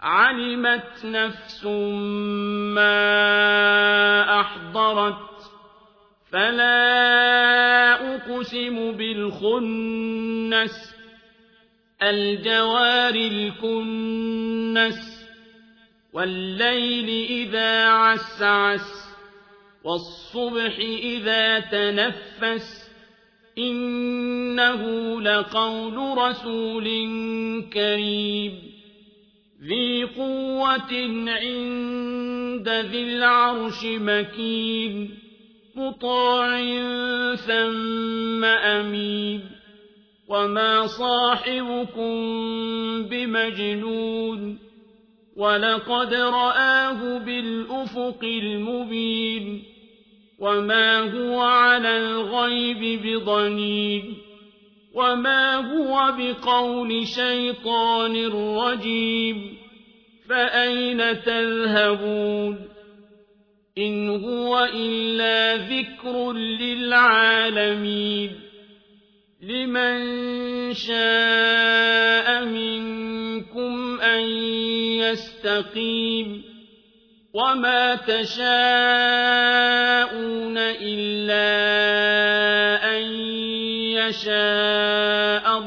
علمت نفس ما أحضرت فلا أقسم بالخنس الجوار الكنس والليل إذا عسعس والصبح إذا تنفس إنه لقول رسول كريم ذي قوة عند ذي العرش مكين مطاع ثم أمين. وما صاحبكم بمجنون ولقد رآه بالأفق المبين. وما هو على الغيب بضنين. وما هو بقول شيطان رجيم فأين تذهبون إن هو إلا ذكر للعالمين لمن شاء منكم أن يستقيم وما تشاءون إلا أن يشاء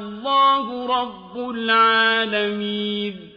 الله رب العالمين.